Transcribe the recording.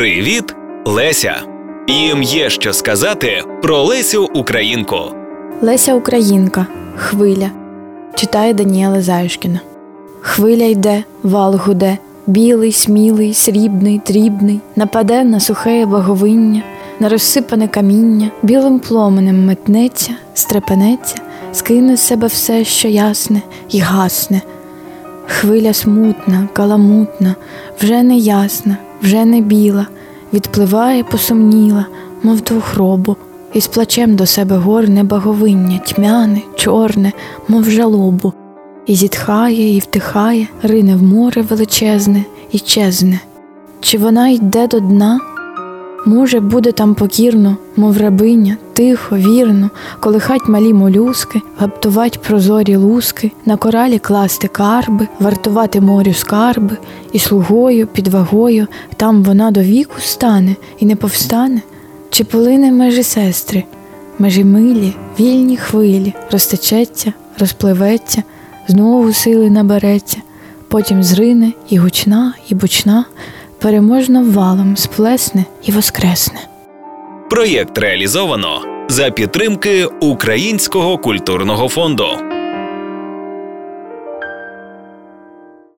Привіт, Леся! Їм є що сказати про Лесю Українку. Леся Українка, хвиля. Читає Даніела Заюшкіна. Хвиля йде, вал гуде, білий, смілий, срібний, дрібний, нападе на сухе баговиння, на розсипане каміння, білим пломенем метнеться, стрепенеться, скине з себе все, що ясне, і гасне. Хвиля смутна, каламутна, вже не ясна, вже не біла, відпливає посумніла, мов двохробу, і з плачем до себе горне баговиння, тьмяне, чорне, мов жалобу, і зітхає, і втихає, рине в море величезне і чезне. Чи вона йде до дна? Може, буде там покірно, мов рабиня, тихо, вірно, колихать малі молюски, гаптувать прозорі луски, на коралі класти карби, вартувати морю скарби, і слугою, під вагою, там вона до віку стане і не повстане, чи полине межі сестри, межі милі, вільні хвилі, розтечеться, розпливеться, знову сили набереться, потім зрине і гучна, і бучна переможно валом сплесне і воскресне. Проєкт реалізовано за підтримки Українського культурного фонду.